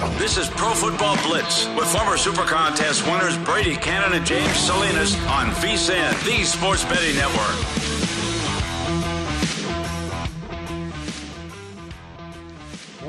This is Pro Football Blitz with former Super Contest winners Brady Cannon and James Salinas on VSIN, the Sports Betting Network.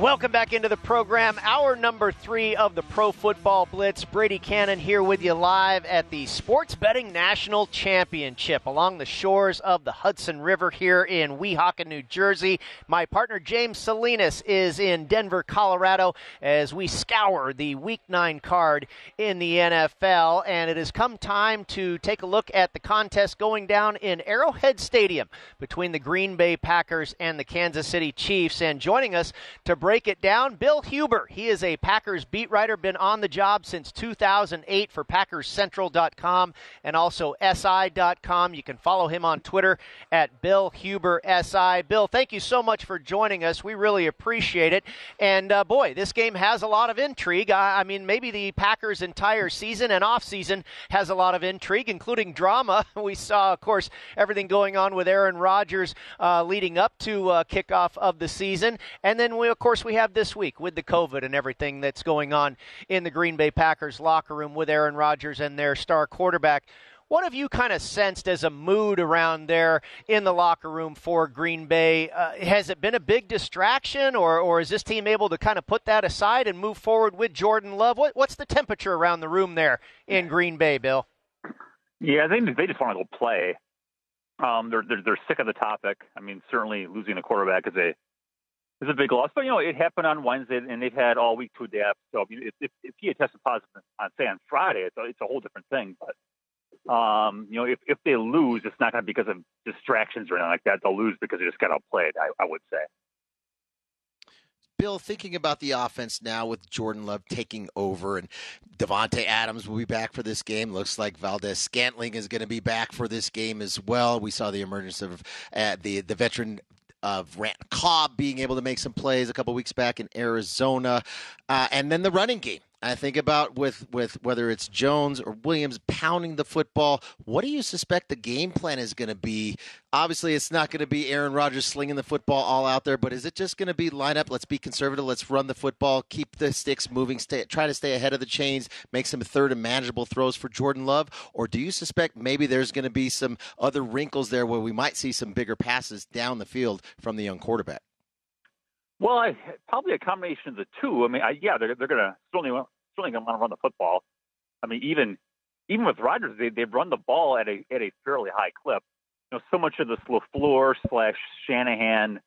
Welcome back into the program. Hour number three of the Pro Football Blitz. Brady Cannon here with you live at the Sports Betting National Championship along the shores of the Hudson River here in Weehawken, New Jersey. My partner James Salinas is in Denver, Colorado as we scour the Week 9 card in the NFL. And it has come time to take a look at the contest going down in Arrowhead Stadium between the Green Bay Packers and the Kansas City Chiefs. And joining us to break break it down. Bill Huber, he is a Packers beat writer, been on the job since 2008 for PackersCentral.com and also SI.com. You can follow him on Twitter at Bill Huber SI. Bill, thank you so much for joining us. We really appreciate it. And uh, boy, this game has a lot of intrigue. I, I mean, maybe the Packers' entire season and off season has a lot of intrigue, including drama. We saw, of course, everything going on with Aaron Rodgers uh, leading up to uh, kickoff of the season, and then we, of course course, we have this week with the COVID and everything that's going on in the Green Bay Packers locker room with Aaron Rodgers and their star quarterback. What have you kind of sensed as a mood around there in the locker room for Green Bay? Uh, has it been a big distraction, or, or is this team able to kind of put that aside and move forward with Jordan Love? What, what's the temperature around the room there in Green Bay, Bill? Yeah, think they just want to go play. Um, they're, they're they're sick of the topic. I mean, certainly losing a quarterback is a is a big loss. But you know, it happened on Wednesday, and they've had all week to adapt. So if, if, if he had tested positive on say on Friday, it's a, it's a whole different thing. But um, you know, if if they lose, it's not going to be because of distractions or anything like that. They'll lose because they just got outplayed. I, I would say. Bill, thinking about the offense now with Jordan Love taking over and Davante Adams will be back for this game. Looks like Valdes Scantling is going to be back for this game as well. We saw the emergence of uh, the the veteran of Rand Cobb being able to make some plays a couple weeks back in Arizona, uh, and then the running game. I think about with with whether it's Jones or Williams pounding the football. What do you suspect the game plan is going to be? Obviously, it's not going to be Aaron Rodgers slinging the football all out there, but is it just going to be line up? Let's be conservative. Let's run the football, keep the sticks moving, stay, try to stay ahead of the chains, make some third and manageable throws for Jordan Love. Or do you suspect maybe there's going to be some other wrinkles there where we might see some bigger passes down the field from the young quarterback? Well, I, probably a combination of the two. I mean, I, yeah, they're they're to certainly certainly to want to run the football. I mean, even even with Rodgers, they they've run the ball at a at a fairly high clip. You know, so much of this LaFleur slash Shanahan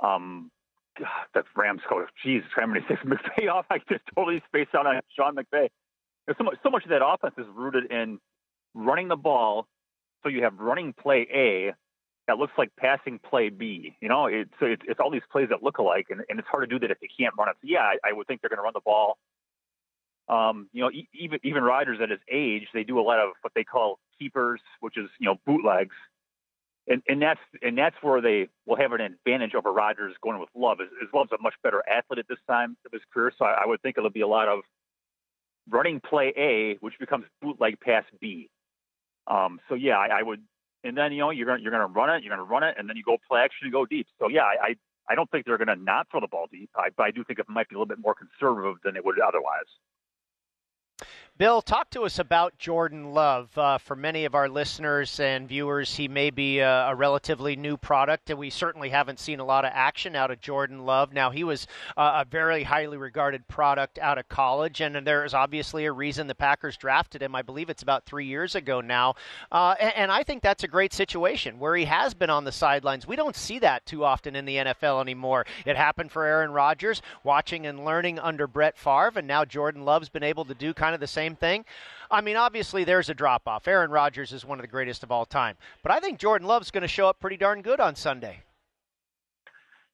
um, God, that's Rams coach. Jesus, how many six McVay off? I just totally spaced out on Sean McVay. There's so much, so much of that offense is rooted in running the ball, so you have running play A that looks like passing play B. You know, it's it's, it's all these plays that look alike, and, and it's hard to do that if you can't run it. So yeah, I, I would think they're going to run the ball. Um, you know, e- even even Rodgers at his age, they do a lot of what they call keepers, which is you know bootlegs, and and that's and that's where they will have an advantage over Rodgers going with Love. Is, as Love's a much better athlete at this time of his career, so I, I would think it'll be a lot of running play A, which becomes bootleg pass B. Um, so yeah, I, I would, and then you know you're gonna you're gonna run it, you're gonna run it, and then you go play action and go deep. So yeah, I I, I don't think they're gonna not throw the ball deep, I, but I do think it might be a little bit more conservative than it would otherwise. Bill, talk to us about Jordan Love. Uh, for many of our listeners and viewers, he may be a, a, relatively new product, and we certainly haven't seen a lot of action out of Jordan Love. Now, he was uh, a very highly regarded product out of college, and there is obviously a reason the Packers drafted him. I believe it's about three years ago now. Uh, and, and I think that's a great situation where he has been on the sidelines. We don't see that too often in the NFL anymore. It happened for Aaron Rodgers, watching and learning under Brett Favre, and now Jordan Love's been able to do kind of the same same thing. I mean, obviously, there's a drop off. Aaron Rodgers is one of the greatest of all time. But I think Jordan Love's going to show up pretty darn good on Sunday.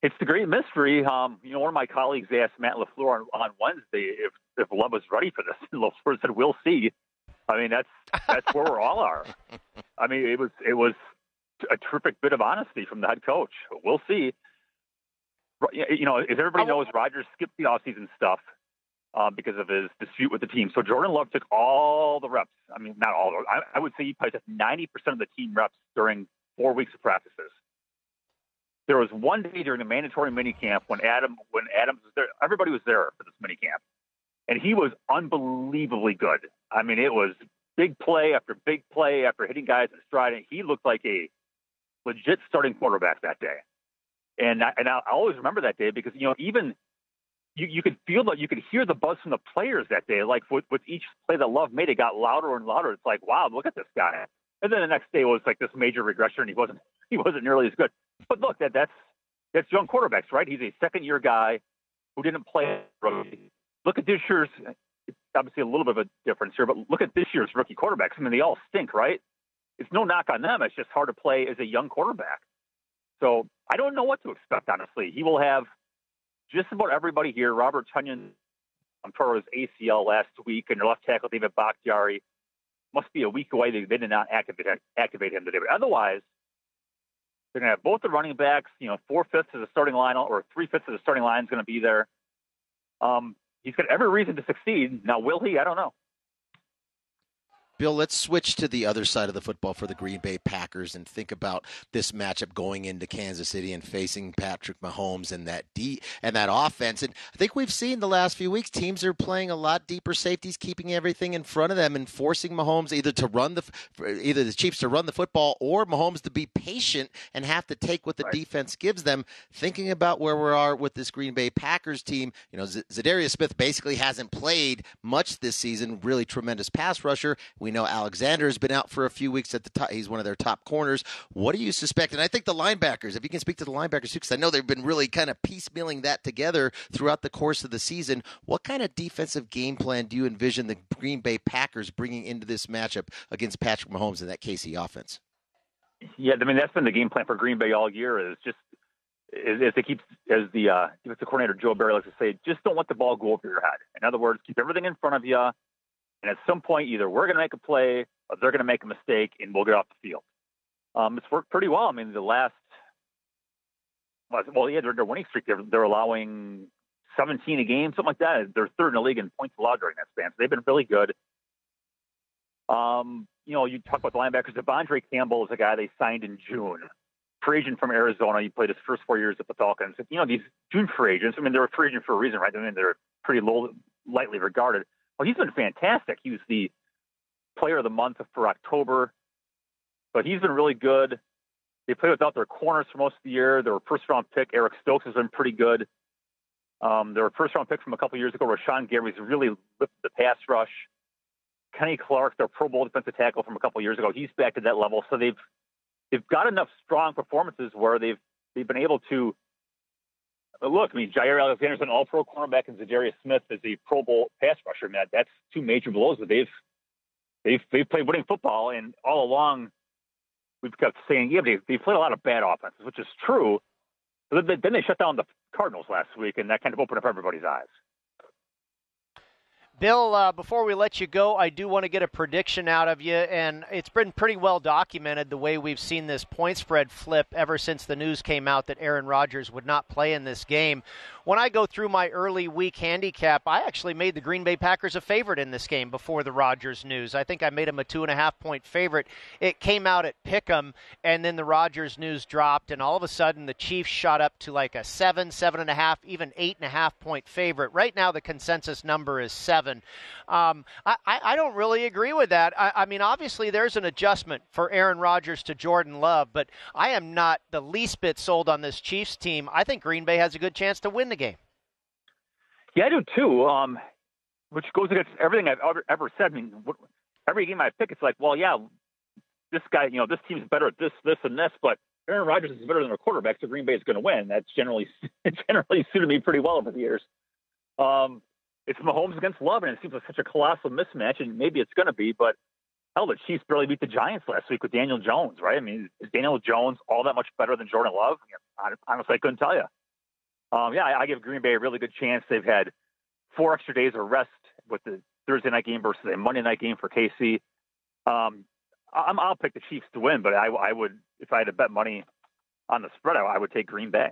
It's the great mystery. Um, you know, one of my colleagues asked Matt LaFleur on, on Wednesday if, if Love was ready for this. And LaFleur said, we'll see. I mean, that's that's where we all are. I mean, it was it was a terrific bit of honesty from the head coach. We'll see. You know, as everybody knows, Rodgers skipped the offseason stuff uh, because of his dispute with the team. So Jordan Love took all the reps. I mean, not all. I, I would say he probably took 90% of the team reps during four weeks of practices. There was one day during the mandatory minicamp when Adam when Adams was there. Everybody was there for this minicamp, and he was unbelievably good. I mean, it was big play after big play after hitting guys in stride. And he looked like a legit starting quarterback that day. And I, and I always remember that day because you know even you, you could feel that you could hear the buzz from the players that day. Like with, with each play that Love made, it got louder and louder. It's like, wow, look at this guy. And then the next day was like this major regression. He wasn't he wasn't nearly as good. But look, that that's that's young quarterbacks, right? He's a second year guy who didn't play rookie. Look at this year's obviously a little bit of a difference here, but look at this year's rookie quarterbacks. I mean, they all stink, right? It's no knock on them. It's just hard to play as a young quarterback. So I don't know what to expect, honestly. He will have just about everybody here. Robert Tonyan on tore his ACL last week, and your left tackle David Bakhtiari must be a week away. They, they did not activate activate him today, but otherwise, they're going to have both the running backs. You know, four fifths of the starting line or three fifths of the starting line is going to be there. Um, he's got every reason to succeed. Now, will he? I don't know. Bill, let's switch to the other side of the football for the Green Bay Packers and think about this matchup going into Kansas City and facing Patrick Mahomes and that D and that offense. And I think we've seen the last few weeks teams are playing a lot deeper safeties, keeping everything in front of them and forcing Mahomes either to run the either the Chiefs to run the football or Mahomes to be patient and have to take what the right. defense gives them. Thinking about where we are with this Green Bay Packers team, you know, Za'Darius Smith basically hasn't played much this season. Really tremendous pass rusher. We know Alexander has been out for a few weeks at the top. He's one of their top corners. What do you suspect? And I think the linebackers, if you can speak to the linebackers too, because I know they've been really kind of piecemealing that together throughout the course of the season. What kind of defensive game plan do you envision the Green Bay Packers bringing into this matchup against Patrick Mahomes and that KC offense? Yeah, I mean that's been the game plan for Green Bay all year. Is just as they keep as the uh, defensive coordinator Joe Barry likes to say, just don't let the ball go over your head. In other words, keep everything in front of you. And at some point, either we're going to make a play or they're going to make a mistake and we'll get off the field. Um, it's worked pretty well. I mean, the last, well, yeah, they're, they're winning streak. They're, they're allowing 17 a game, something like that. They're third in the league in points allowed during that span. So they've been really good. Um, you know, you talk about the linebackers. De'Vondre Campbell is a guy they signed in June. Free agent from Arizona. He played his first four years at the Falcons. You know, these June free agents, I mean, they're a free agent for a reason, right? I mean, they're pretty low, lightly regarded. Well, he's been fantastic. He was the player of the month for October. But he's been really good. They play without their corners for most of the year. Their first round pick, Eric Stokes, has been pretty good. Um, their first round pick from a couple years ago, Rashan Gary's really lifted the pass rush. Kenny Clark, their Pro Bowl defensive tackle from a couple years ago, he's back to that level. So they've they've got enough strong performances where they've they've been able to look, I mean, Jaire Alexander's an All-Pro cornerback, and Za'Darius Smith is a Pro Bowl pass rusher. Man, that's two major blows that they've they've they've played winning football, and all along we've kept saying, yeah, they they played a lot of bad offenses, which is true. But then they shut down the Cardinals last week, and that kind of opened up everybody's eyes. Bill, uh, before we let you go, I do want to get a prediction out of you, and it's been pretty well documented the way we've seen this point spread flip ever since the news came out that Aaron Rodgers would not play in this game when I go through my early week handicap, I actually made the Green Bay Packers a favorite in this game before the Rodgers news. I think I made them a two and a half point favorite. It came out at Pick'em, and then the Rodgers news dropped, and all of a sudden the Chiefs shot up to like a seven, seven and a half, even eight and a half point favorite. Right now the consensus number is seven. Um, I, I, don't really agree with that. I, I mean, obviously there's an adjustment for Aaron Rodgers to Jordan Love, but I am not the least bit sold on this Chiefs team. I think Green Bay has a good chance to win the game. Yeah, I do too. Um, which goes against everything I've ever, ever said. I mean, every game I pick, it's like, well, yeah, this guy, you know, this team's better at this, this, and this, but Aaron Rodgers is better than their quarterback, so Green Bay is going to win. That's generally generally suited me pretty well over the years. Um, it's Mahomes against Love, and it seems like such a colossal mismatch, and maybe it's going to be, but hell, the Chiefs barely beat the Giants last week with Daniel Jones, right? I mean, is Daniel Jones all that much better than Jordan Love? Honestly, I couldn't tell you. Um, yeah, I, I, give Green Bay a really good chance. They've had four extra days of rest with the Thursday night game versus a Monday night game for KC. Um, i will pick the Chiefs to win, but I, I, would, if I had to bet money on the spread, I, I would take Green Bay.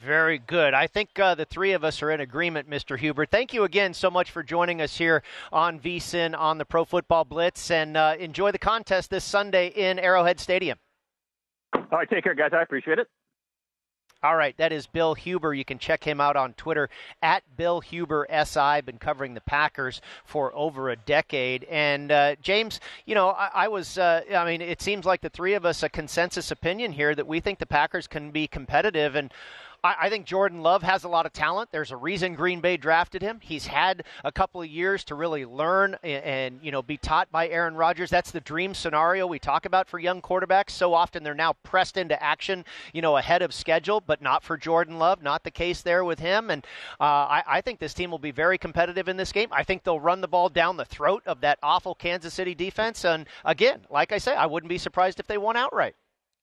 Very good. I think uh, the three of us are in agreement, Mr. Huber. Thank you again so much for joining us here on VSIN on the Pro Football Blitz, and uh, enjoy the contest this Sunday in Arrowhead Stadium. All right, take care, guys. I appreciate it. All right, that is Bill Huber. You can check him out on Twitter at Bill Huber SI. Been covering the Packers for over a decade. And uh, James, you know, I, I was, uh, I mean, it seems like the three of us a consensus opinion here that we think the Packers can be competitive. And I, I, think Jordan Love has a lot of talent. There's a reason Green Bay drafted him. He's had a couple of years to really learn and, and you know be taught by Aaron Rodgers. That's the dream scenario we talk about for young quarterbacks. So often they're now pressed into action, you know, ahead of schedule, but not for Jordan Love. Not the case there with him. And uh, I, I think this team will be very competitive in this game. I think they'll run the ball down the throat of that awful Kansas City defense. And again, like I say, I wouldn't be surprised if they won outright.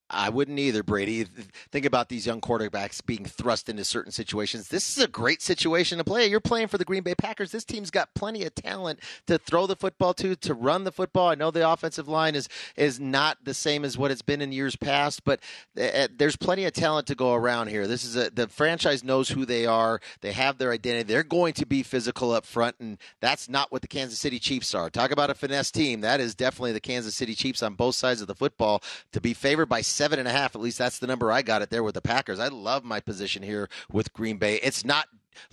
I wouldn't either, Brady. Think about these young quarterbacks being thrust into certain situations. This is a great situation to play. You're playing for the Green Bay Packers. This team's got plenty of talent to throw the football to, to run the football. I know the offensive line is is not the same as what it's been in years past, but eh, eh, there's plenty of talent to go around here. This is a the franchise knows who they are. They have their identity. They're going to be physical up front, and that's not what the Kansas City Chiefs are. Talk about a finesse team. That is definitely the Kansas City Chiefs on both sides of the football to be favored by seven and a half. At least that's the number I got it there with the Packers. I love my position here with Green Bay. It's not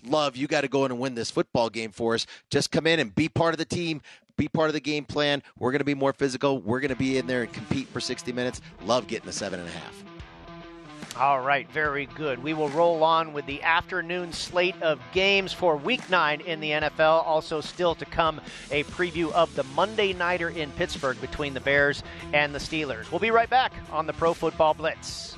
love. You got to go in and win this football game for us. Just come in and be part of the team. Be part of the game plan. We're going to be more physical. We're going to be in there and compete for 60 minutes. Love getting the seven and a half. All right, very good. We will roll on with the afternoon slate of games for week nine in the NFL. Also, still to come, a preview of the Monday Nighter in Pittsburgh between the Bears and the Steelers. We'll be right back on the Pro Football Blitz.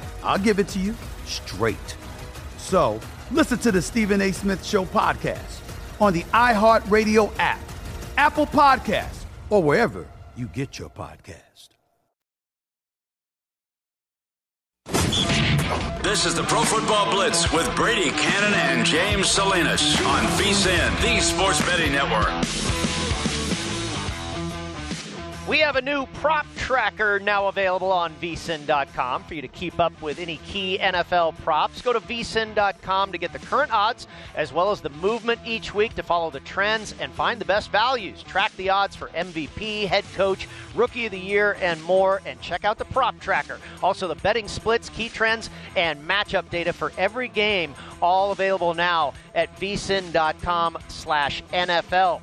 I'll give it to you straight. So listen to the Stephen A. Smith Show podcast on the iHeartRadio app, Apple Podcasts, or wherever you get your podcast. This is the Pro Football Blitz with Brady Cannon and James Salinas on VSIN, the Sports Betting Network. We have a new prop tracker now available on vsin.com for you to keep up with any key NFL props. Go to vsin.com to get the current odds as well as the movement each week to follow the trends and find the best values. Track the odds for MVP, head coach, rookie of the year, and more. And check out the prop tracker. Also, the betting splits, key trends, and matchup data for every game, all available now at vsin.com slash NFL.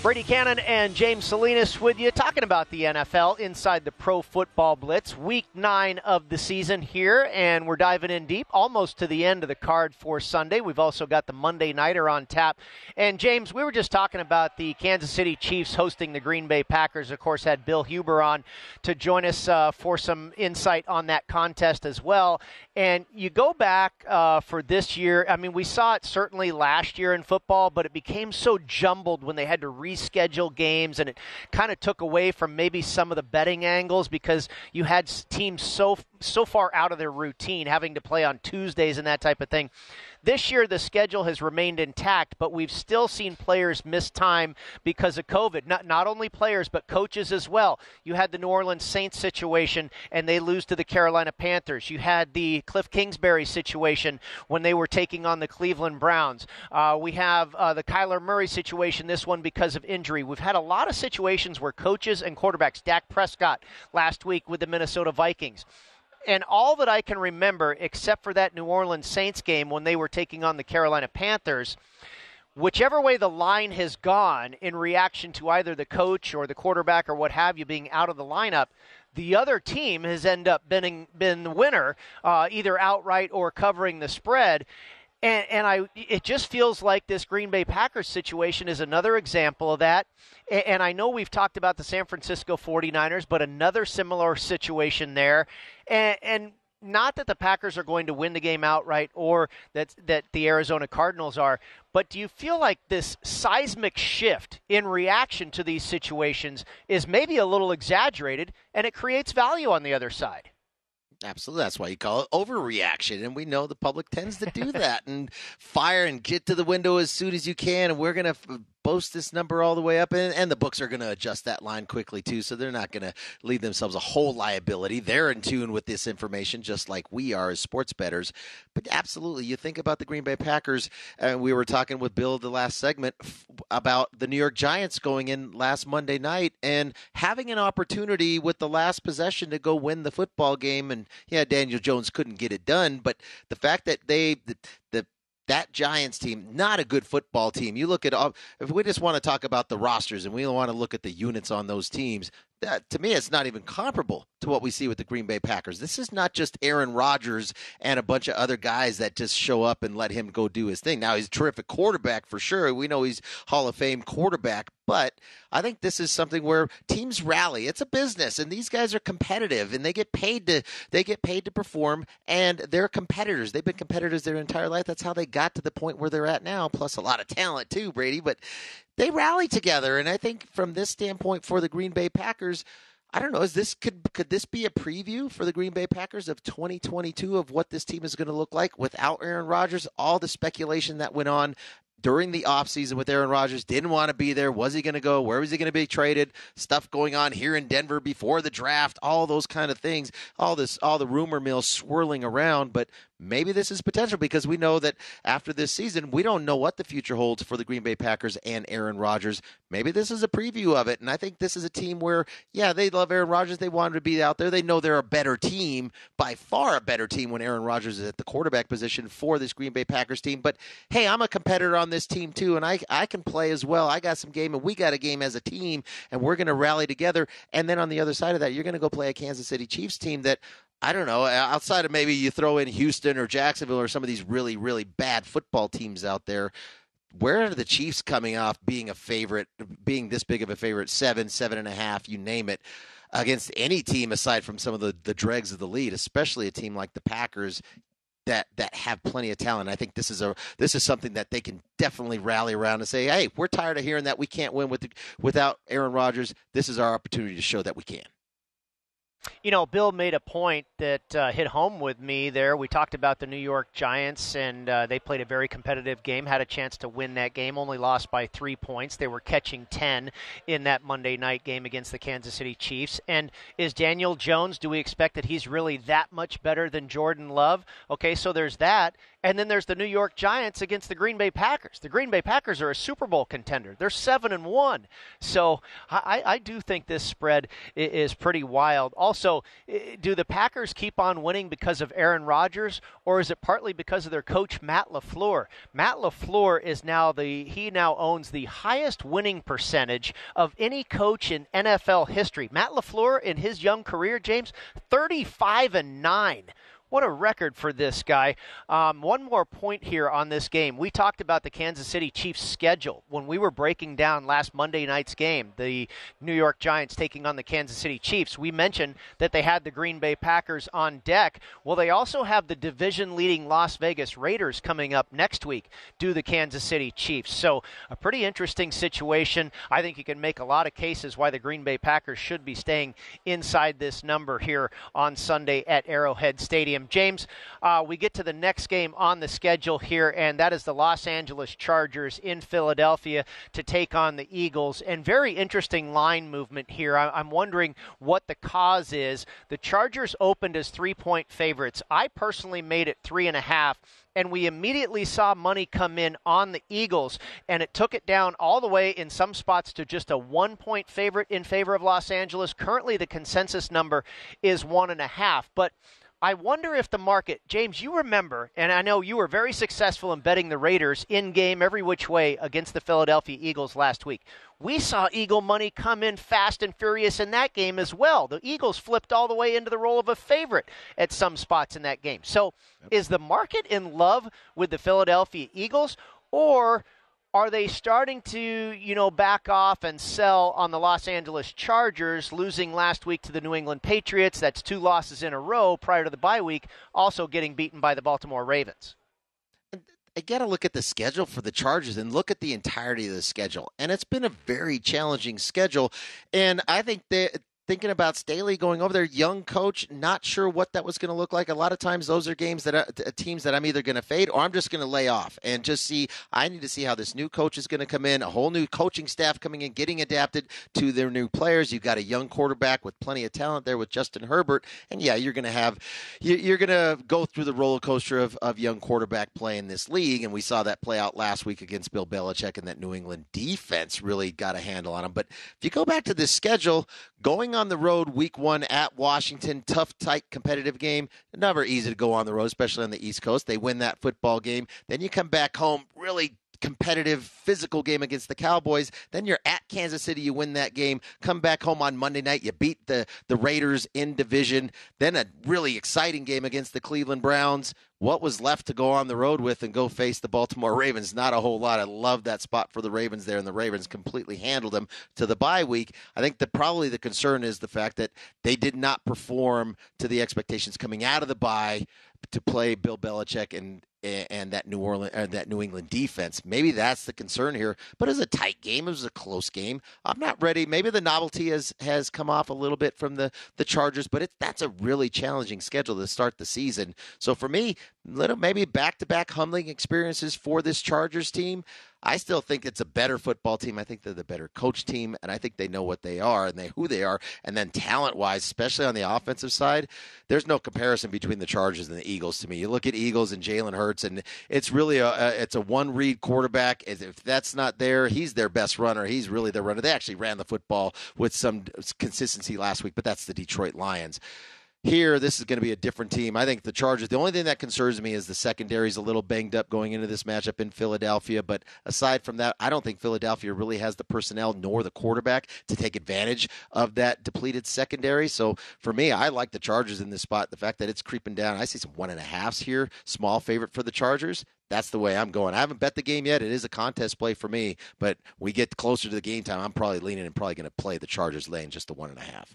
Brady Cannon and James Salinas with you talking about the NFL inside the Pro Football Blitz, week nine of the season here, and we're diving in deep almost to the end of the card for Sunday. We've also got the Monday Nighter on tap. And James, we were just talking about the Kansas City Chiefs hosting the Green Bay Packers. Of course, had Bill Huber on to join us uh, for some insight on that contest as well. And you go back uh, for this year, I mean, we saw it certainly last year in football, but it became so jumbled when they had to reschedule games and it kind of took away from maybe some of the betting angles because you had teams so so far out of their routine having to play on Tuesdays and that type of thing. This year, the schedule has remained intact, but we've still seen players miss time because of COVID. Not, not only players, but coaches as well. You had the New Orleans Saints situation, and they lose to the Carolina Panthers. You had the Cliff Kingsbury situation when they were taking on the Cleveland Browns. Uh, we have uh, the Kyler Murray situation, this one because of injury. We've had a lot of situations where coaches and quarterbacks, Dak Prescott last week with the Minnesota Vikings and all that I can remember, except for that New Orleans Saints game when they were taking on the Carolina Panthers, whichever way the line has gone in reaction to either the coach or the quarterback or what have you being out of the lineup, the other team has ended up being been the winner, uh, either outright or covering the spread. And, and I, it just feels like this Green Bay Packers situation is another example of that. And, and I know we've talked about the San Francisco 49ers, but another similar situation there. And, and not that the Packers are going to win the game outright or that that the Arizona Cardinals are, but do you feel like this seismic shift in reaction to these situations is maybe a little exaggerated and it creates value on the other side? Absolutely. That's why you call it overreaction. And we know the public tends to do that and fire and get to the window as soon as you can. And we're going to boast this number all the way up. And, and the books are going to adjust that line quickly, too. So they're not going to leave themselves a whole liability. They're in tune with this information, just like we are as sports bettors. But absolutely, you think about the Green Bay Packers. And we were talking with Bill the last segment f- about the New York Giants going in last Monday night and having an opportunity with the last possession to go win the football game. And yeah, Daniel Jones couldn't get it done. But the fact that they, the, the that Giants team, not a good football team. You look at if we just want to talk about the rosters and we want to look at the units on those teams, that, to me, it's not even comparable to what we see with the Green Bay Packers. This is not just Aaron Rodgers and a bunch of other guys that just show up and let him go do his thing. Now he's a terrific quarterback for sure. We know he's Hall of Fame quarterback, But I think this is something where teams rally. It's a business, and these guys are competitive, and they get paid to they get paid to perform, and they're competitors. They've been competitors their entire life. That's how they got to the point where they're at now. Plus a lot of talent too, Brady. But they rally together, and I think from this standpoint for the Green Bay Packers. I don't know. Is this could could this be a preview for the Green Bay Packers of 2022 of what this team is going to look like without Aaron Rodgers? All the speculation that went on during the offseason with Aaron Rodgers, didn't want to be there. Was he going to go? Where was he going to be traded? Stuff going on here in Denver before the draft, all those kind of things. All this all the rumor mill swirling around, but maybe this is potential because we know that after this season, we don't know what the future holds for the Green Bay Packers and Aaron Rodgers. Maybe this is a preview of it. And I think this is a team where, yeah, they love Aaron Rodgers. They want him to be out there. They know they're a better team, by far a better team when Aaron Rodgers is at the quarterback position for this Green Bay Packers team. But hey, I'm a competitor on this team too, and I, I can play as well. I got some game, and we got a game as a team, and we're going to rally together. And then on the other side of that, you're going to go play a Kansas City Chiefs team that I don't know, uh, outside of maybe you throw in Houston or Jacksonville or some of these really, really bad football teams out there, where are the Chiefs coming off being a favorite, being this big of a favorite, seven, seven and a half, you name it, against any team aside from some of the, the dregs of the lead, especially a team like the Packers that that have plenty of talent. I think this is a this is something that they can definitely rally around and say, "Hey, we're tired of hearing that we can't win with the, without Aaron Rodgers. This is our opportunity to show that we can." You know, Bill made a point that uh, hit home with me there. We talked about the New York Giants, and uh, they played a very competitive game, had a chance to win that game, only lost by three points. They were catching 10 in that Monday night game against the Kansas City Chiefs. And is Daniel Jones, do we expect that he's really that much better than Jordan Love? Okay, so there's that. And then there's the New York Giants against the Green Bay Packers. The Green Bay Packers are a Super Bowl contender. They're seven and one. So I, I do think this spread is pretty wild. Also, do the Packers keep on winning because of Aaron Rodgers, or is it partly because of their coach Matt LaFleur? Matt LaFleur is now the he now owns the highest winning percentage of any coach in NFL history. Matt LaFleur in his young career, James, 35 and 9 what a record for this guy. Um, one more point here on this game. We talked about the Kansas City Chiefs schedule when we were breaking down last Monday night's game, the New York Giants taking on the Kansas City Chiefs. We mentioned that they had the Green Bay Packers on deck. Well, they also have the division leading Las Vegas Raiders coming up next week, do the Kansas City Chiefs. So, a pretty interesting situation. I think you can make a lot of cases why the Green Bay Packers should be staying inside this number here on Sunday at Arrowhead Stadium. Stadium. James, uh, we get to the next game on the schedule here, and that is the Los Angeles Chargers in Philadelphia to take on the Eagles. And very interesting line movement here. I- I'm wondering what the cause is. The Chargers opened as three point favorites. I personally made it three and a half and we immediately saw money come in on the Eagles, and it took it down all the way in some spots to just a one point favorite in favor of Los Angeles. Currently, the consensus number is one and a half. But I wonder if the market, James, you remember, and I know you were very successful in betting the Raiders in game every which way against the Philadelphia Eagles last week. We saw Eagle money come in fast and furious in that game as well. The Eagles flipped all the way into the role of a favorite at some spots in that game. So, yep. is the market in love with the Philadelphia Eagles, or are they starting to, you know, back off and sell on the Los Angeles Chargers, losing last week to the New England Patriots? That's two losses in a row prior to the bye week, also getting beaten by the Baltimore Ravens. I got to look at the schedule for the Chargers and look at the entirety of the schedule. And it's been a very challenging schedule. And I think that thinking about Staley going over there, young coach, not sure what that was going to look like. A lot of times, those are games that are, uh, teams that I'm either going to fade or I'm just going to lay off and just see. I need to see how this new coach is going to come in, a whole new coaching staff coming in, getting adapted to their new players. You've got a young quarterback with plenty of talent there with Justin Herbert, and yeah, you're going to have you're going to go through the roller coaster of, of young quarterback play in this league, and we saw that play out last week against Bill Belichick, and that New England defense really got a handle on him. But if you go back to this schedule, going on the road week one at Washington, tough, tight, competitive game. Never easy to go on the road, especially on the East Coast. They win that football game. Then you come back home, really competitive, physical game against the Cowboys. Then you're at Kansas City, you win that game. Come back home on Monday night, you beat the the Raiders in division. Then a really exciting game against the Cleveland Browns. What was left to go on the road with and go face the Baltimore Ravens? Not a whole lot. I love that spot for the Ravens there, and the Ravens completely handled them to the bye week. I think that probably the concern is the fact that they did not perform to the expectations coming out of the bye to play Bill Belichick and and that New Orleans or that New England defense. Maybe that's the concern here. But it was a tight game. It was a close game. I'm not ready. Maybe the novelty has has come off a little bit from the the Chargers, but it, that's a really challenging schedule to start the season. So for me, little maybe back to back humbling experiences for this Chargers team. I still think it's a better football team. I think they're the better coach team, and I think they know what they are and they who they are. And then talent wise, especially on the offensive side, there's no comparison between the Chargers and the Eagles to me. You look at Eagles and Jalen Hurts, and it's really a, a it's a one read quarterback. If that's not there, he's their best runner. He's really their runner. They actually ran the football with some consistency last week, but that's the Detroit Lions here, this is going to be a different team. I think the Chargers, the only thing that concerns me is the secondary is a little banged up going into this matchup in Philadelphia. But aside from that, I don't think Philadelphia really has the personnel nor the quarterback to take advantage of that depleted secondary. So for me, I like the Chargers in this spot. The fact that it's creeping down, I see some one and a halfs here, small favorite for the Chargers. That's the way I'm going. I haven't bet the game yet. It is a contest play for me, but we get closer to the game time. I'm probably leaning and probably going to play the Chargers lane just the one and a half.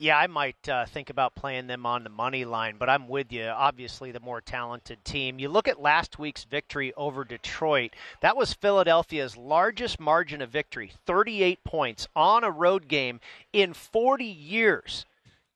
Yeah, I might uh, think about playing them on the money line, but I'm with you. Obviously, the more talented team. You look at last week's victory over Detroit. That was Philadelphia's largest margin of victory, 38 points on a road game in 40 years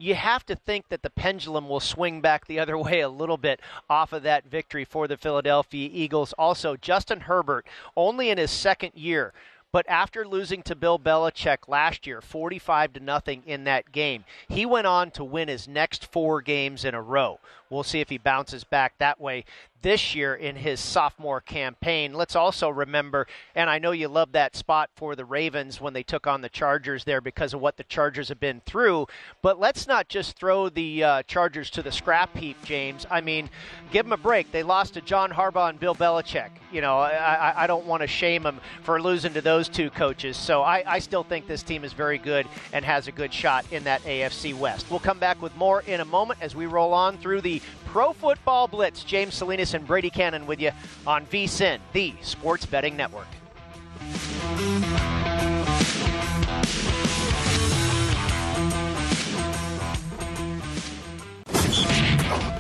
you have to think that the pendulum will swing back the other way a little bit off of that victory for the Philadelphia Eagles. Also, Justin Herbert, only in his second year, but after losing to Bill Belichick last year, 45 to nothing in that game, he went on to win his next four games in a row. We'll see if he bounces back that way this year in his sophomore campaign. Let's also remember, and I know you love that spot for the Ravens when they took on the Chargers there because of what the Chargers have been through, but let's not just throw the uh, Chargers to the scrap heap, James. I mean, give them a break. They lost to John Harbaugh and Bill Belichick. You know, I, I don't want to shame them for losing to those two coaches. So I, I still think this team is very good and has a good shot in that AFC West. We'll come back with more in a moment as we roll on through the Pro Football Blitz. James Salinas and Brady Cannon with you on VSIN, the Sports Betting Network.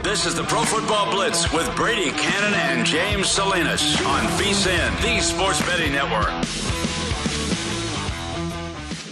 This is the Pro Football Blitz with Brady Cannon and James Salinas on VSIN, the Sports Betting Network.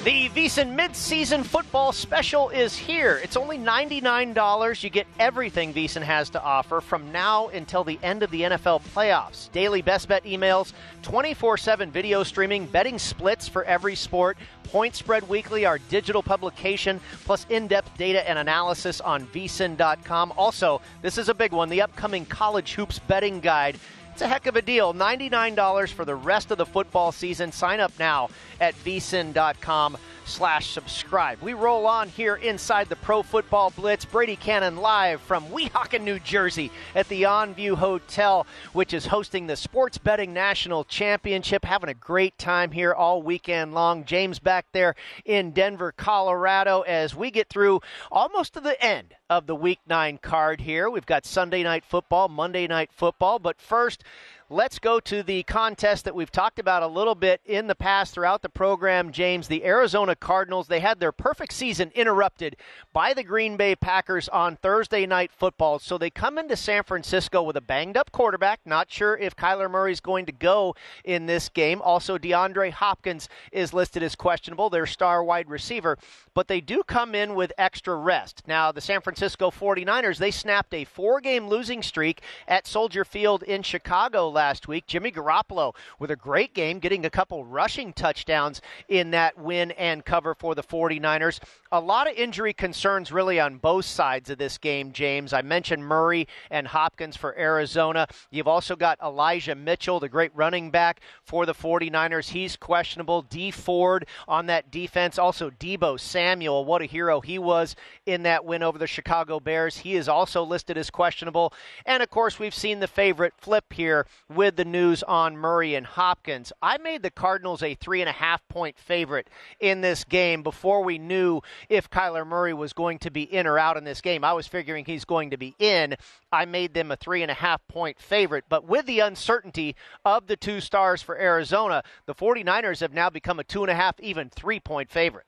The VSIN mid-season football special is here. It's only $99. You get everything VSIN has to offer from now until the end of the NFL playoffs. Daily best bet emails, 24/7 video streaming, betting splits for every sport, Point Spread Weekly, our digital publication, plus in-depth data and analysis on vsin.com. Also, this is a big one, the upcoming college hoops betting guide it's a heck of a deal. $99 for the rest of the football season. Sign up now at vsin.com slash subscribe. We roll on here inside the Pro Football Blitz. Brady Cannon live from Weehawken, New Jersey at the OnView Hotel, which is hosting the Sports Betting National Championship. Having a great time here all weekend long. James back there in Denver, Colorado as we get through almost to the end of the Week 9 card here. We've got Sunday Night Football, Monday Night Football, but first, Let's go to the contest that we've talked about a little bit in the past throughout the program, James. The Arizona Cardinals, they had their perfect season interrupted by the Green Bay Packers on Thursday night football. So they come into San Francisco with a banged up quarterback. Not sure if Kyler Murray's going to go in this game. Also, DeAndre Hopkins is listed as questionable, their star wide receiver. But they do come in with extra rest. Now, the San Francisco 49ers, they snapped a four game losing streak at Soldier Field in Chicago last week. Jimmy Garoppolo with a great game, getting a couple rushing touchdowns in that win and cover for the 49ers. A lot of injury concerns really on both sides of this game, James. I mentioned Murray and Hopkins for Arizona. You've also got Elijah Mitchell, the great running back for the 49ers. He's questionable. Dee Ford on that defense. Also, Deebo Samuel, what a hero he was in that win over the Chicago Bears. He is also listed as questionable. And of course, we've seen the favorite flip here with the news on Murray and Hopkins. I made the Cardinals a three and a half point favorite in this game before we knew if Kyler Murray was going to be in or out in this game. I was figuring he's going to be in. I made them a three and a half point favorite. But with the uncertainty of the two stars for Arizona, the 49ers have now become a two and a half, even three point favorite.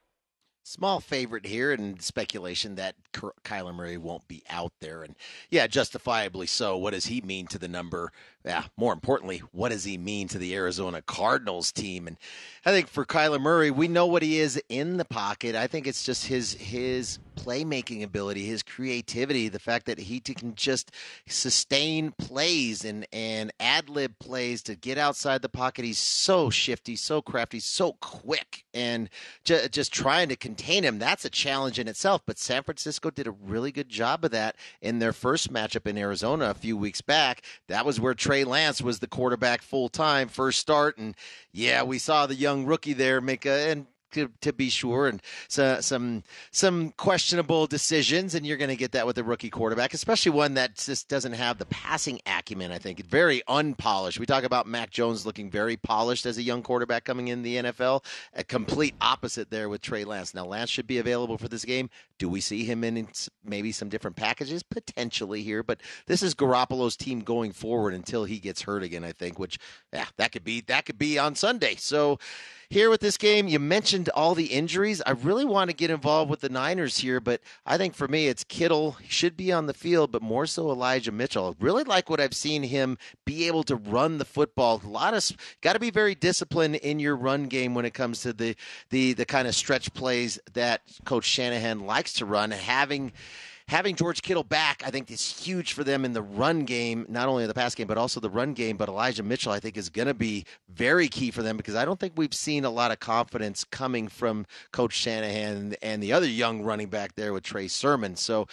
Small favorite here, and speculation that Kyler Murray won't be out there. And yeah, justifiably so. What does he mean to the number? Yeah, more importantly, what does he mean to the Arizona Cardinals team? And I think for Kyler Murray, we know what he is in the pocket. I think it's just his his playmaking ability, his creativity, the fact that he can just sustain plays and and ad lib plays to get outside the pocket. He's so shifty, so crafty, so quick, and ju- just trying to contain him. That's a challenge in itself. But San Francisco did a really good job of that in their first matchup in Arizona a few weeks back. That was where Trey Lance was the quarterback full time, first start, and yeah, we saw the young rookie there make a and to, to be sure, and so, uh, some some questionable decisions, and you're going to get that with a rookie quarterback, especially one that just doesn't have the passing acumen. I think very unpolished. We talk about Mac Jones looking very polished as a young quarterback coming in the NFL. A complete opposite there with Trey Lance. Now Lance should be available for this game. Do we see him in maybe some different packages potentially here? But this is Garoppolo's team going forward until he gets hurt again. I think, which yeah, that could be that could be on Sunday. So here with this game. You mentioned all the injuries. I really want to get involved with the Niners here, but I think for me, it's Kittle he should be on the field, but more so Elijah Mitchell. I really like what I've seen him be able to run the football. A lot of got to be very disciplined in your run game when it comes to the the the kind of stretch plays that Coach Shanahan likes to run. Having having George Kittle back, I think, is huge for them in the run game, not only in the pass game, but also the run game. But Elijah Mitchell, I think, is going to be very key for them because I don't think we've seen a lot of confidence coming from Coach Shanahan and the other young running back there with Trey Sermon. So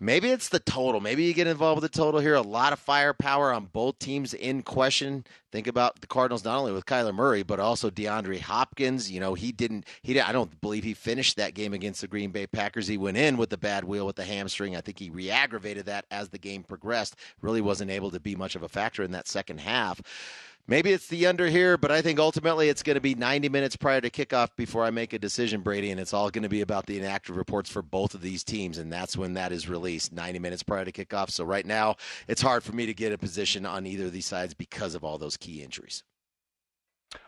maybe it's the total. Maybe you get involved with the total here. A lot of firepower on both teams in question. Think about the Cardinals not only with Kyler Murray but also DeAndre Hopkins. You know he didn't. He I don't believe he finished that game against the Green Bay Packers. He went in with the bad wheel with the hamstring. I think he re-aggravated that as the game progressed. Really wasn't able to be much of a factor in that second half. Maybe it's the under here, but I think ultimately it's going to be 90 minutes prior to kickoff before I make a decision, Brady, and it's all going to be about the inactive reports for both of these teams, and that's when that is released 90 minutes prior to kickoff. So right now, it's hard for me to get a position on either of these sides because of all those key injuries.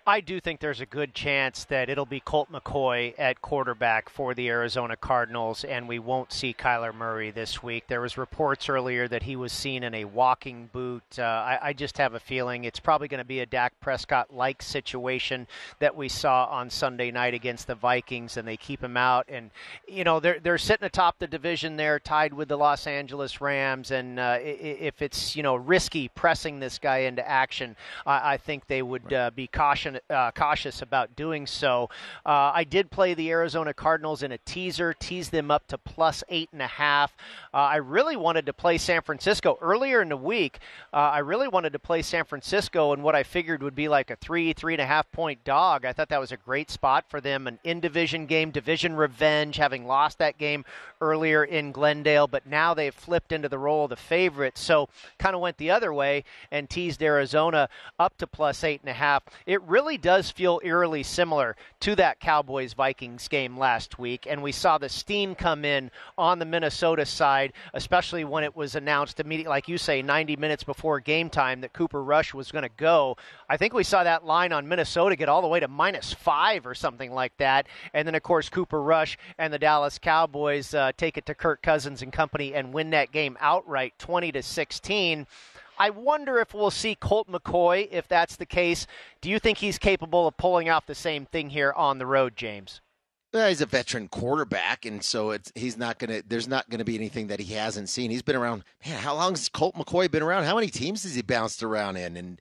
I do think there's a good chance that it'll be Colt McCoy at quarterback for the Arizona Cardinals, and we won't see Kyler Murray this week. There was reports earlier that he was seen in a walking boot. Uh, I, I, just have a feeling it's probably going to be a Dak Prescott-like situation that we saw on Sunday night against the Vikings, and they keep him out. And you know they're they're sitting atop the division there, tied with the Los Angeles Rams. And uh, if it's you know risky pressing this guy into action, I, I think they would uh, be cautious uh, cautious about doing so. Uh, I did play the Arizona Cardinals in a teaser, teased them up to plus eight and a half. Uh, I really wanted to play San Francisco earlier in the week. Uh, I really wanted to play San Francisco in what I figured would be like a three, three and a half point dog. I thought that was a great spot for them, an in division game, division revenge, having lost that game earlier in Glendale, but now they've flipped into the role of the favorite. So kind of went the other way and teased Arizona up to plus eight and a half. It really really does feel eerily similar to that Cowboys Vikings game last week. And we saw the steam come in on the Minnesota side, especially when it was announced immediately, like you say, 90 minutes before game time that Cooper Rush was going to go. I think we saw that line on Minnesota get all the way to minus five or something like that. And then, of course, Cooper Rush and the Dallas Cowboys uh, take it to Kirk Cousins and company and win that game outright 20 to 16. I wonder if we'll see Colt McCoy. If that's the case, do you think he's capable of pulling off the same thing here on the road, James? Well, he's a veteran quarterback, and so it's he's not gonna. There's not gonna be anything that he hasn't seen. He's been around. Man, how long has Colt McCoy been around? How many teams has he bounced around in? And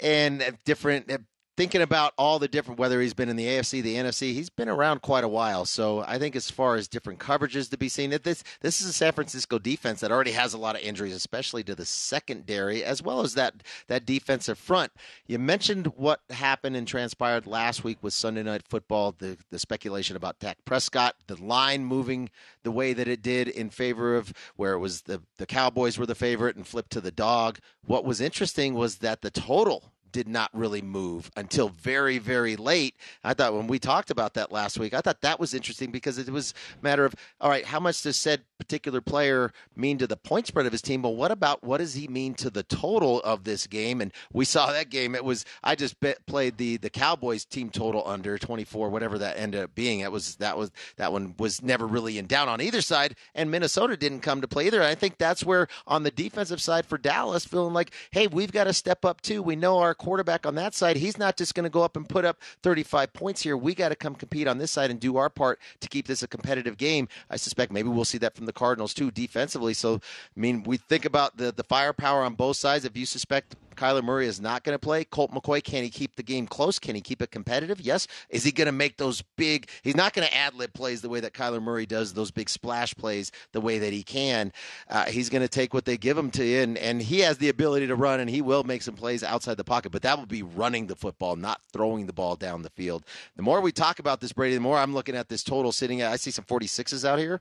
and different uh, thinking about all the different, whether he's been in the AFC, the NFC, he's been around quite a while. So I think as far as different coverages to be seen, that this this is a San Francisco defense that already has a lot of injuries, especially to the secondary as well as that that defensive front. You mentioned what happened and transpired last week with Sunday Night Football, the the speculation about Dak Prescott, the line moving the way that it did in favor of where it was the the Cowboys were the favorite and flipped to the dog. What was interesting was that the total did not really move until very, very late. I thought when we talked about that last week, I thought that was interesting because it was a matter of, all right, how much does said particular player mean to the point spread of his team? But what about what does he mean to the total of this game? And we saw that game. It was I just played the the Cowboys team total under 24, whatever that ended up being. It was that was that one was never really in doubt on either side, and Minnesota didn't come to play either. I think that's where on the defensive side for Dallas, feeling like, hey, we've got to step up too. We know our quarterback on that side, he's not just going to go up and put up 35 points here. We got to come compete on this side and do our part to keep this a competitive game. I suspect maybe we'll see that from the Cardinals too defensively. So, I mean, we think about the the firepower on both sides. If you suspect Kyler Murray is not going to play. Colt McCoy, can he keep the game close? Can he keep it competitive? Yes. Is he going to make those big? He's not going to ad lib plays the way that Kyler Murray does those big splash plays the way that he can. Uh, he's going to take what they give him to and, and he has the ability to run, and he will make some plays outside the pocket. But that will be running the football, not throwing the ball down the field. The more we talk about this, Brady, the more I'm looking at this total sitting at. I see some 46s out here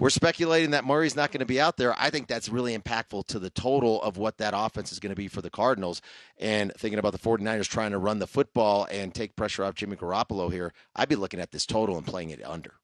we're speculating that Murray's not going to be out there. I think that's really impactful to the total of what that offense is going to be for the Cardinals. And thinking about the 49ers trying to run the football and take pressure off Jimmy Garoppolo here, I'd be looking at this total and playing it under.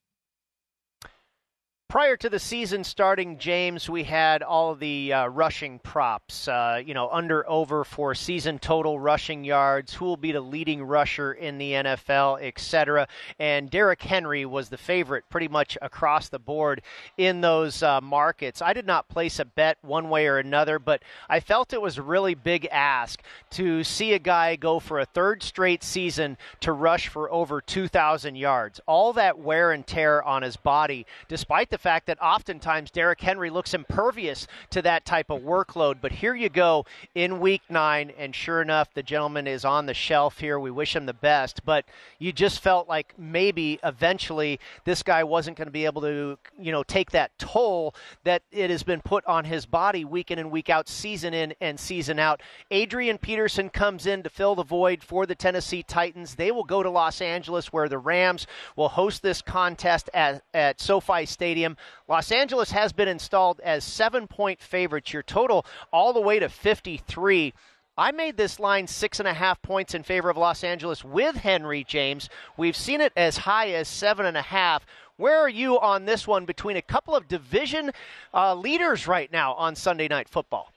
Prior to the season starting, James, we had all of the uh, rushing props, uh, you know, under over for season total rushing yards, who will be the leading rusher in the NFL, etc. And Derrick Henry was the favorite pretty much across the board in those uh, markets. I did not place a bet one way or another, but I felt it was a really big ask to see a guy go for a third straight season to rush for over 2,000 yards. All that wear and tear on his body, despite the the fact that oftentimes Derrick Henry looks impervious to that type of workload. But here you go in week nine, and sure enough, the gentleman is on the shelf here. We wish him the best, but you just felt like maybe eventually this guy wasn't going to be able to, you know, take that toll that it has been put on his body week in and week out, season in and season out. Adrian Peterson comes in to fill the void for the Tennessee Titans. They will go to Los Angeles where the Rams will host this contest at, at SoFi Stadium. Stadium. Los Angeles has been installed as seven point favorites. Your total all the way to 53. I made this line six and a half points in favor of Los Angeles with Henry James. We've seen it as high as seven and a half. Where are you on this one between a couple of division uh, leaders right now on Sunday Night Football?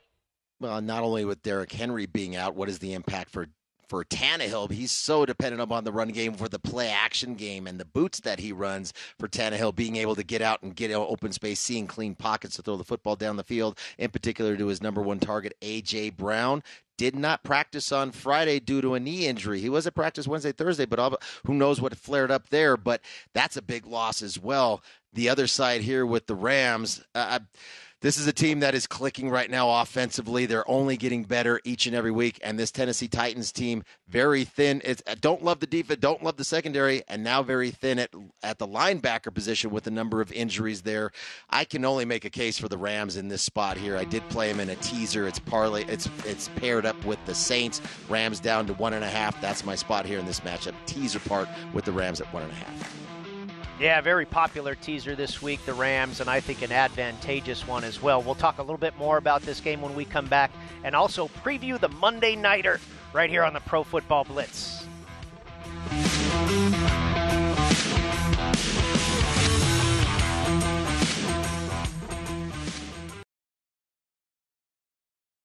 Well, not only with Derrick Henry being out, what is the impact for for Tannehill. He's so dependent upon the run game for the play action game and the boots that he runs for Tannehill, being able to get out and get open space, seeing clean pockets to throw the football down the field, in particular to his number one target, A.J. Brown did not practice on Friday due to a knee injury. He was at practice Wednesday, Thursday, but all, who knows what flared up there. But that's a big loss as well. The other side here with the Rams. Uh, this is a team that is clicking right now offensively. They're only getting better each and every week. And this Tennessee Titans team, very thin. It's, I don't love the defense, don't love the secondary, and now very thin at at the linebacker position with a number of injuries there. I can only make a case for the Rams in this spot here. I did play them in a teaser. It's parlay. It's it's paired up with the Saints. Rams down to one and a half. That's my spot here in this matchup. Teaser part with the Rams at one and a half. Yeah, very popular teaser this week, the Rams, and I think an advantageous one as well. We'll talk a little bit more about this game when we come back and also preview the Monday Nighter right here on the Pro Football Blitz.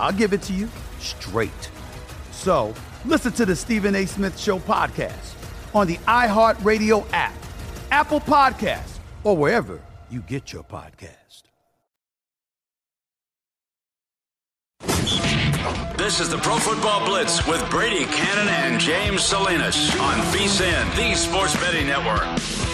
I'll give it to you straight. So listen to the Stephen A. Smith Show podcast on the iHeartRadio app, Apple Podcasts, or wherever you get your podcast. This is the Pro Football Blitz with Brady Cannon and James Salinas on VSIN, the Sports Betting Network.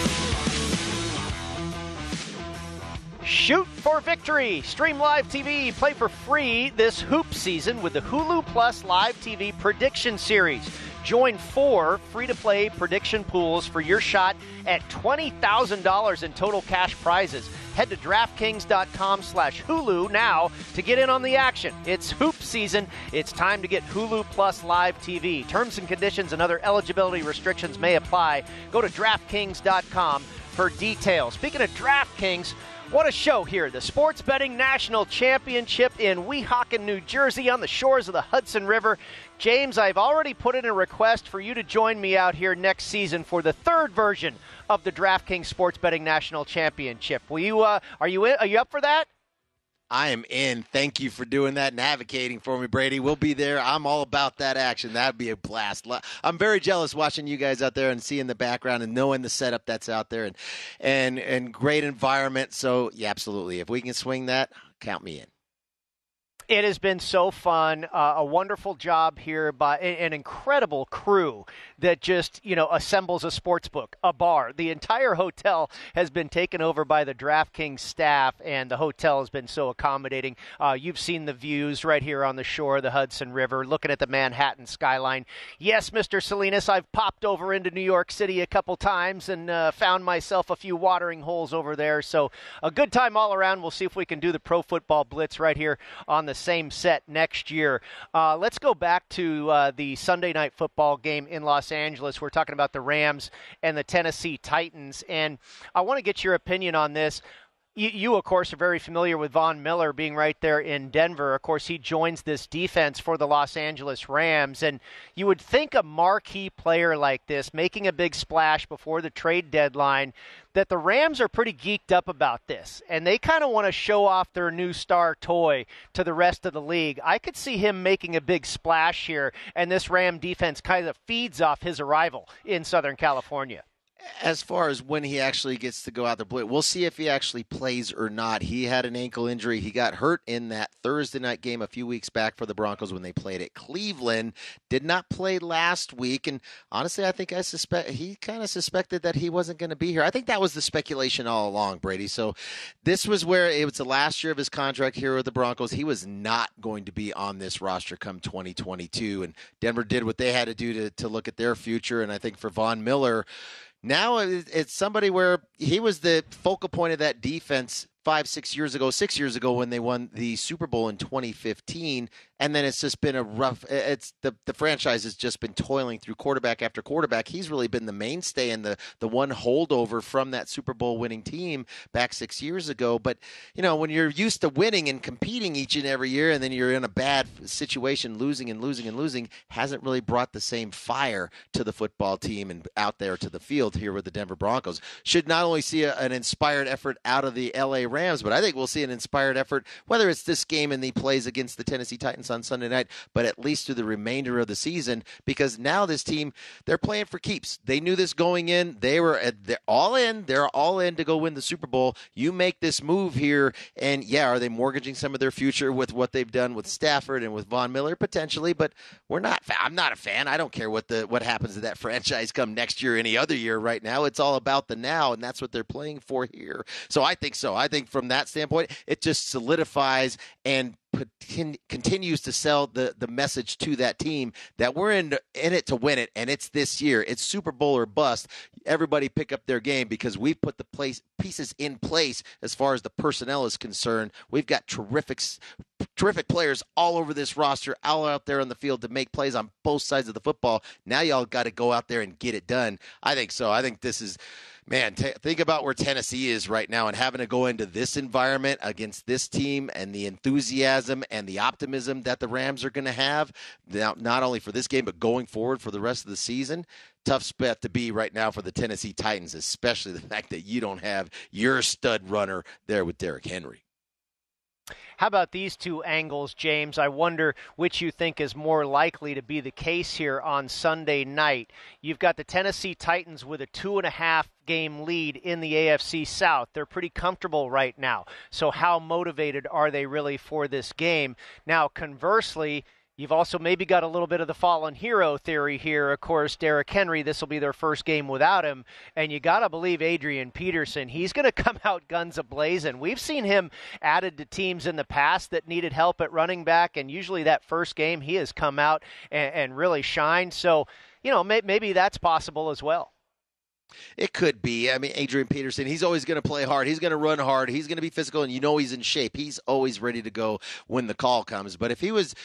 Shoot for victory! Stream live TV. Play for free this hoop season with the Hulu Plus Live TV Prediction Series. Join four free to play prediction pools for your shot at $20,000 in total cash prizes. Head to DraftKings.com slash Hulu now to get in on the action. It's hoop season. It's time to get Hulu Plus Live TV. Terms and conditions and other eligibility restrictions may apply. Go to DraftKings.com for details. Speaking of DraftKings, what a show here. The Sports Betting National Championship in Weehawken, New Jersey, on the shores of the Hudson River. James, I've already put in a request for you to join me out here next season for the third version of the DraftKings Sports Betting National Championship. Will you? Uh, are you? In, are you up for that? I am in. Thank you for doing that and advocating for me, Brady. We'll be there. I'm all about that action. That'd be a blast. I'm very jealous watching you guys out there and seeing the background and knowing the setup that's out there and and and great environment. So yeah, absolutely. If we can swing that, count me in. It has been so fun. Uh, a wonderful job here by an incredible crew that just, you know, assembles a sports book, a bar. The entire hotel has been taken over by the DraftKings staff, and the hotel has been so accommodating. Uh, you've seen the views right here on the shore of the Hudson River, looking at the Manhattan skyline. Yes, Mr. Salinas, I've popped over into New York City a couple times and uh, found myself a few watering holes over there. So a good time all around. We'll see if we can do the Pro Football Blitz right here on the same set next year. Uh, let's go back to uh, the Sunday night football game in Los Angeles. We're talking about the Rams and the Tennessee Titans. And I want to get your opinion on this. You, you, of course, are very familiar with Von Miller being right there in Denver. Of course, he joins this defense for the Los Angeles Rams. And you would think a marquee player like this, making a big splash before the trade deadline, that the Rams are pretty geeked up about this. And they kind of want to show off their new star toy to the rest of the league. I could see him making a big splash here, and this Ram defense kind of feeds off his arrival in Southern California. As far as when he actually gets to go out there, we'll see if he actually plays or not. He had an ankle injury. He got hurt in that Thursday night game a few weeks back for the Broncos when they played at Cleveland. Did not play last week, and honestly, I think I suspect he kind of suspected that he wasn't going to be here. I think that was the speculation all along, Brady. So this was where it was the last year of his contract here with the Broncos. He was not going to be on this roster come 2022, and Denver did what they had to do to to look at their future. And I think for Von Miller now it's somebody where he was the focal point of that defense five, six years ago, six years ago when they won the Super Bowl in 2015, and then it's just been a rough. It's the the franchise has just been toiling through quarterback after quarterback. He's really been the mainstay and the the one holdover from that Super Bowl winning team back six years ago. But you know when you're used to winning and competing each and every year, and then you're in a bad situation, losing and losing and losing, hasn't really brought the same fire to the football team and out there to the field here with the Denver Broncos. Should not only see a, an inspired effort out of the LA Rams, but I think we'll see an inspired effort, whether it's this game and the plays against the Tennessee Titans on Sunday night, but at least through the remainder of the season, because now this team, they're playing for keeps. They knew this going in. They were they're all in. They're all in to go win the Super Bowl. You make this move here, and yeah, are they mortgaging some of their future with what they've done with Stafford and with Von Miller potentially? But we're not. I'm not a fan. I don't care what the what happens to that franchise come next year, any other year. Right now, it's all about the now, and that's what they're playing for here. So I think so. I think from that standpoint, it just solidifies and continues to sell the the message to that team that we're in in it to win it, and it's this year. It's Super Bowl or bust. Everybody pick up their game because we've put the place pieces in place as far as the personnel is concerned. We've got terrific terrific players all over this roster, all out there on the field to make plays on both sides of the football. Now y'all got to go out there and get it done. I think so. I think this is man, t- think about where Tennessee is right now and having to go into this environment against this team and the enthusiasm and the optimism that the Rams are going to have, now, not only for this game, but going forward for the rest of the season. Tough spot to be right now for the Tennessee Titans, especially the fact that you don't have your stud runner there with Derrick Henry. How about these two angles, James? I wonder which you think is more likely to be the case here on Sunday night. You've got the Tennessee Titans with a two and a half game lead in the AFC South. They're pretty comfortable right now. So, how motivated are they really for this game? Now, conversely, You've also maybe got a little bit of the fallen hero theory here. Of course, Derrick Henry, this will be their first game without him. And you got to believe Adrian Peterson. He's going to come out guns ablazing. We've seen him added to teams in the past that needed help at running back. And usually that first game, he has come out and, and really shined. So, you know, may, maybe that's possible as well. It could be. I mean, Adrian Peterson, he's always going to play hard. He's going to run hard. He's going to be physical, and you know he's in shape. He's always ready to go when the call comes. But if he was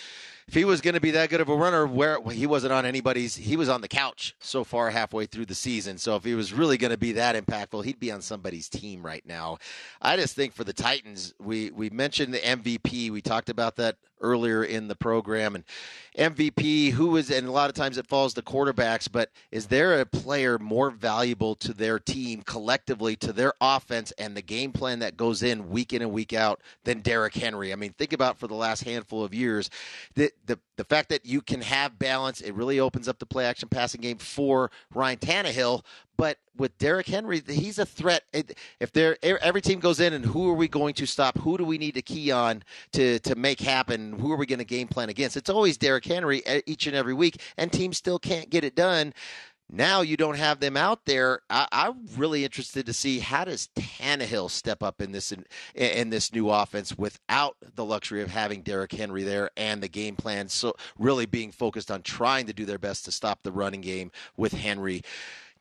if he was going to be that good of a runner, where he wasn't on anybody's, he was on the couch so far halfway through the season. So if he was really going to be that impactful, he'd be on somebody's team right now. I just think for the Titans, we we mentioned the MVP. We talked about that earlier in the program and MVP. Who is and a lot of times it falls to quarterbacks, but is there a player more valuable to their team collectively, to their offense and the game plan that goes in week in and week out than Derrick Henry? I mean, think about for the last handful of years the the the fact that you can have balance, it really opens up the play action passing game for Ryan Tannehill. But with Derrick Henry, he's a threat. If there every team goes in and who are we going to stop? Who do we need to key on to to make happen? Who are we going to game plan against? It's always Derrick Henry each and every week, and teams still can't get it done. Now you don't have them out there. I, am really interested to see how does Tannehill step up in this in, in, this new offense without the luxury of having Derrick Henry there and the game plan so really being focused on trying to do their best to stop the running game with Henry.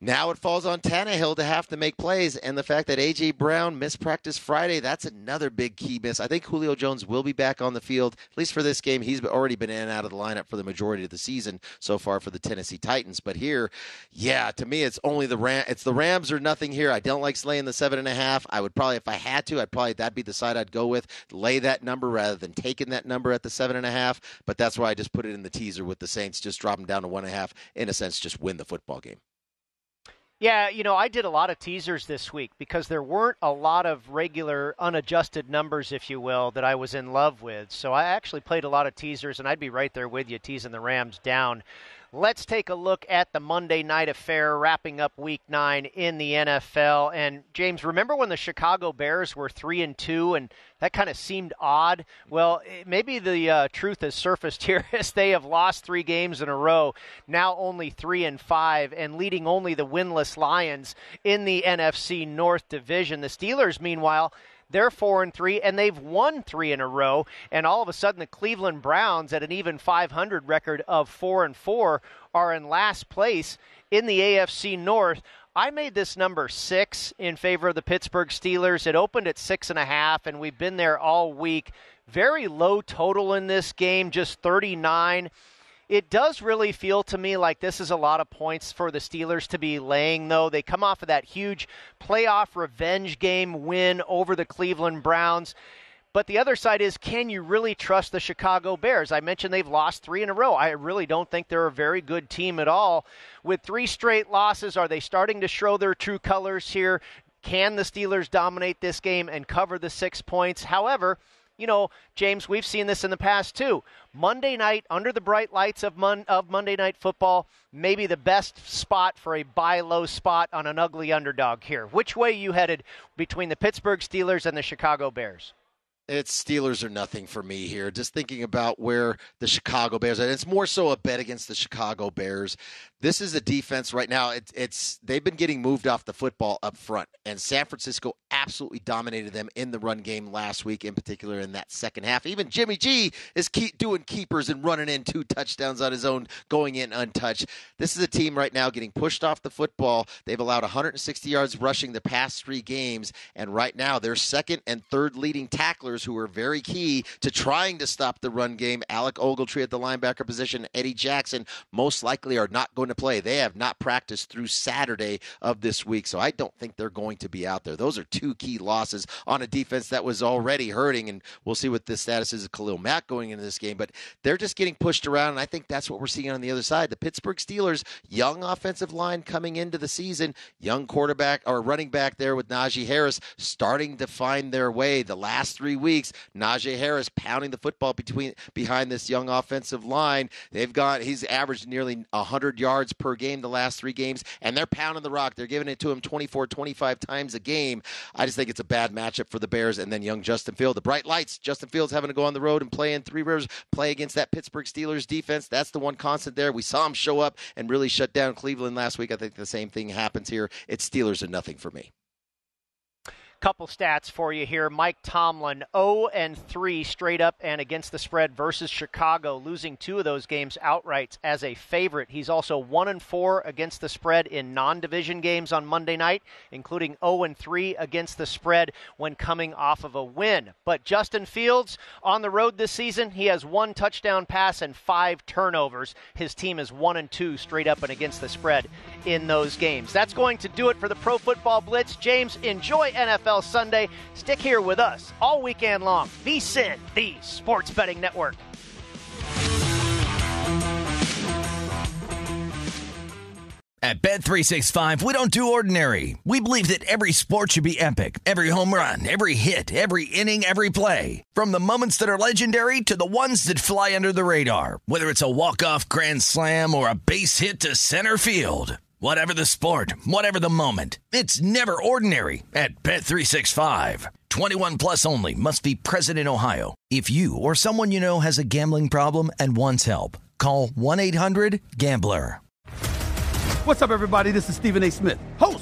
Now it falls on Tannehill to have to make plays, and the fact that A.J. Brown missed practice Friday, that's another big key miss. I think Julio Jones will be back on the field, at least for this game. He's already been in and out of the lineup for the majority of the season so far for the Tennessee Titans. But here, yeah, to me, it's only the Ram. It's the Rams or nothing here. I don't like slaying the seven and a half. I would probably, if I had to, I'd probably that'd be the side I'd go with. Lay that number rather than taking that number at the seven and a half. But that's why I just put it in the teaser with the Saints, just drop them down to one and a half. In a sense, just win the football game. Yeah, you know, I did a lot of teasers this week because there weren't a lot of regular unadjusted numbers, if you will, that I was in love with. So I actually played a lot of teasers, and I'd be right there with you, teasing the Rams down Let's take a look at the Monday night affair wrapping up week 9 in the NFL. And James, remember when the Chicago Bears were 3 and 2 and that kind of seemed odd? Well, maybe the uh, truth has surfaced here as they have lost 3 games in a row, now only 3 and 5 and leading only the winless Lions in the NFC North division. The Steelers meanwhile they're four and three, and they've won three in a row. And all of a sudden, the Cleveland Browns, at an even 500 record of four and four, are in last place in the AFC North. I made this number six in favor of the Pittsburgh Steelers. It opened at six and a half, and we've been there all week. Very low total in this game, just 39 it does really feel to me like this is a lot of points for the Steelers to be laying, though. They come off of that huge playoff revenge game win over the Cleveland Browns. But the other side is can you really trust the Chicago Bears? I mentioned they've lost three in a row. I really don't think they're a very good team at all. With three straight losses, are they starting to show their true colors here? Can the Steelers dominate this game and cover the six points? However, you know, James, we've seen this in the past too. Monday night, under the bright lights of, Mon- of Monday Night Football, maybe the best spot for a buy low spot on an ugly underdog here. Which way you headed between the Pittsburgh Steelers and the Chicago Bears? It's Steelers or nothing for me here. Just thinking about where the Chicago Bears, and it's more so a bet against the Chicago Bears. This is a defense right now. It's, it's they've been getting moved off the football up front, and San Francisco absolutely dominated them in the run game last week, in particular in that second half. Even Jimmy G is keep doing keepers and running in two touchdowns on his own, going in untouched. This is a team right now getting pushed off the football. They've allowed 160 yards rushing the past three games, and right now their second and third leading tacklers who are very key to trying to stop the run game. Alec Ogletree at the linebacker position, Eddie Jackson most likely are not going to play. They have not practiced through Saturday of this week, so I don't think they're going to be out there. Those are two key losses on a defense that was already hurting, and we'll see what the status is of Khalil Mack going into this game. But they're just getting pushed around, and I think that's what we're seeing on the other side. The Pittsburgh Steelers, young offensive line coming into the season, young quarterback or running back there with Najee Harris starting to find their way. The last three weeks, Najee Harris pounding the football between behind this young offensive line. They've got he's averaged nearly 100 yards yards per game the last three games, and they're pounding the rock. They're giving it to him 24, 25 times a game. I just think it's a bad matchup for the Bears and then young Justin Field. The bright lights, Justin Fields having to go on the road and play in Three Rivers, play against that Pittsburgh Steelers defense. That's the one constant there. We saw him show up and really shut down Cleveland last week. I think the same thing happens here. It's Steelers and nothing for me. Couple stats for you here. Mike Tomlin 0 and 3 straight up and against the spread versus Chicago, losing two of those games outright as a favorite. He's also 1 and 4 against the spread in non-division games on Monday night, including 0 and 3 against the spread when coming off of a win. But Justin Fields on the road this season, he has one touchdown pass and five turnovers. His team is 1 and 2 straight up and against the spread in those games. That's going to do it for the Pro Football Blitz. James, enjoy NFL NFL Sunday. Stick here with us all weekend long. VSIN, the Sports Betting Network. At Bet365, we don't do ordinary. We believe that every sport should be epic. Every home run, every hit, every inning, every play. From the moments that are legendary to the ones that fly under the radar. Whether it's a walk-off grand slam or a base hit to center field. Whatever the sport, whatever the moment, it's never ordinary at Bet365. 21 plus only must be present in Ohio. If you or someone you know has a gambling problem and wants help, call 1-800-GAMBLER. What's up, everybody? This is Stephen A. Smith,